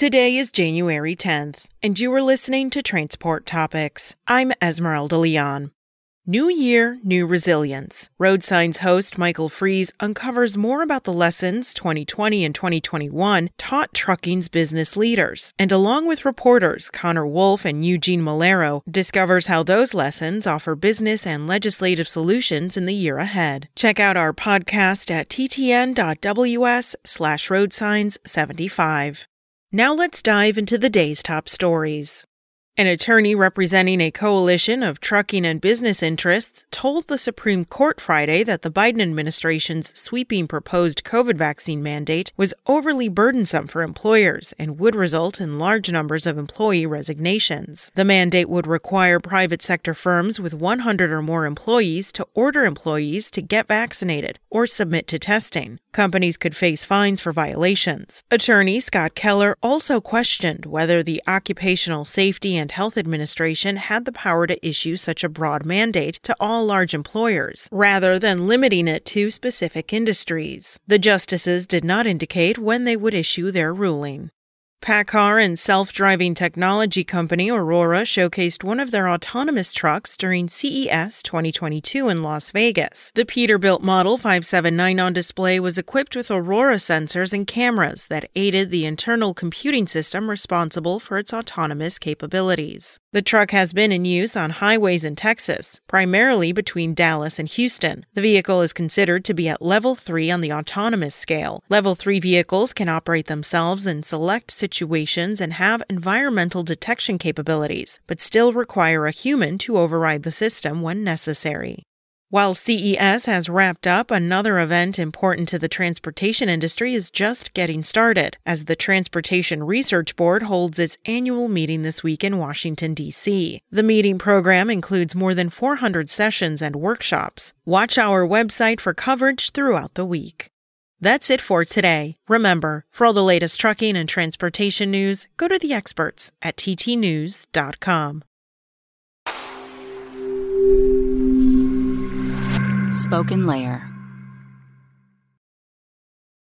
Today is January 10th, and you are listening to Transport Topics. I'm Esmeralda Leon. New Year, New Resilience. Road Signs host Michael Freeze uncovers more about the lessons 2020 and 2021 taught trucking's business leaders, and along with reporters Connor Wolf and Eugene Mulero, discovers how those lessons offer business and legislative solutions in the year ahead. Check out our podcast at ttn.ws slash roadsigns75. Now let's dive into the day's top stories. An attorney representing a coalition of trucking and business interests told the Supreme Court Friday that the Biden administration's sweeping proposed COVID vaccine mandate was overly burdensome for employers and would result in large numbers of employee resignations. The mandate would require private sector firms with 100 or more employees to order employees to get vaccinated or submit to testing. Companies could face fines for violations. Attorney Scott Keller also questioned whether the Occupational Safety and Health Administration had the power to issue such a broad mandate to all large employers, rather than limiting it to specific industries. The justices did not indicate when they would issue their ruling. PACCAR and self driving technology company Aurora showcased one of their autonomous trucks during CES 2022 in Las Vegas. The Peterbilt Model 579 on display was equipped with Aurora sensors and cameras that aided the internal computing system responsible for its autonomous capabilities. The truck has been in use on highways in Texas, primarily between Dallas and Houston. The vehicle is considered to be at level 3 on the autonomous scale. Level 3 vehicles can operate themselves in select situations situations and have environmental detection capabilities, but still require a human to override the system when necessary. While CES has wrapped up, another event important to the transportation industry is just getting started, as the Transportation Research Board holds its annual meeting this week in Washington, D.C. The meeting program includes more than 400 sessions and workshops. Watch our website for coverage throughout the week. That's it for today. Remember, for all the latest trucking and transportation news, go to the experts at ttnews.com. SpokenLayer.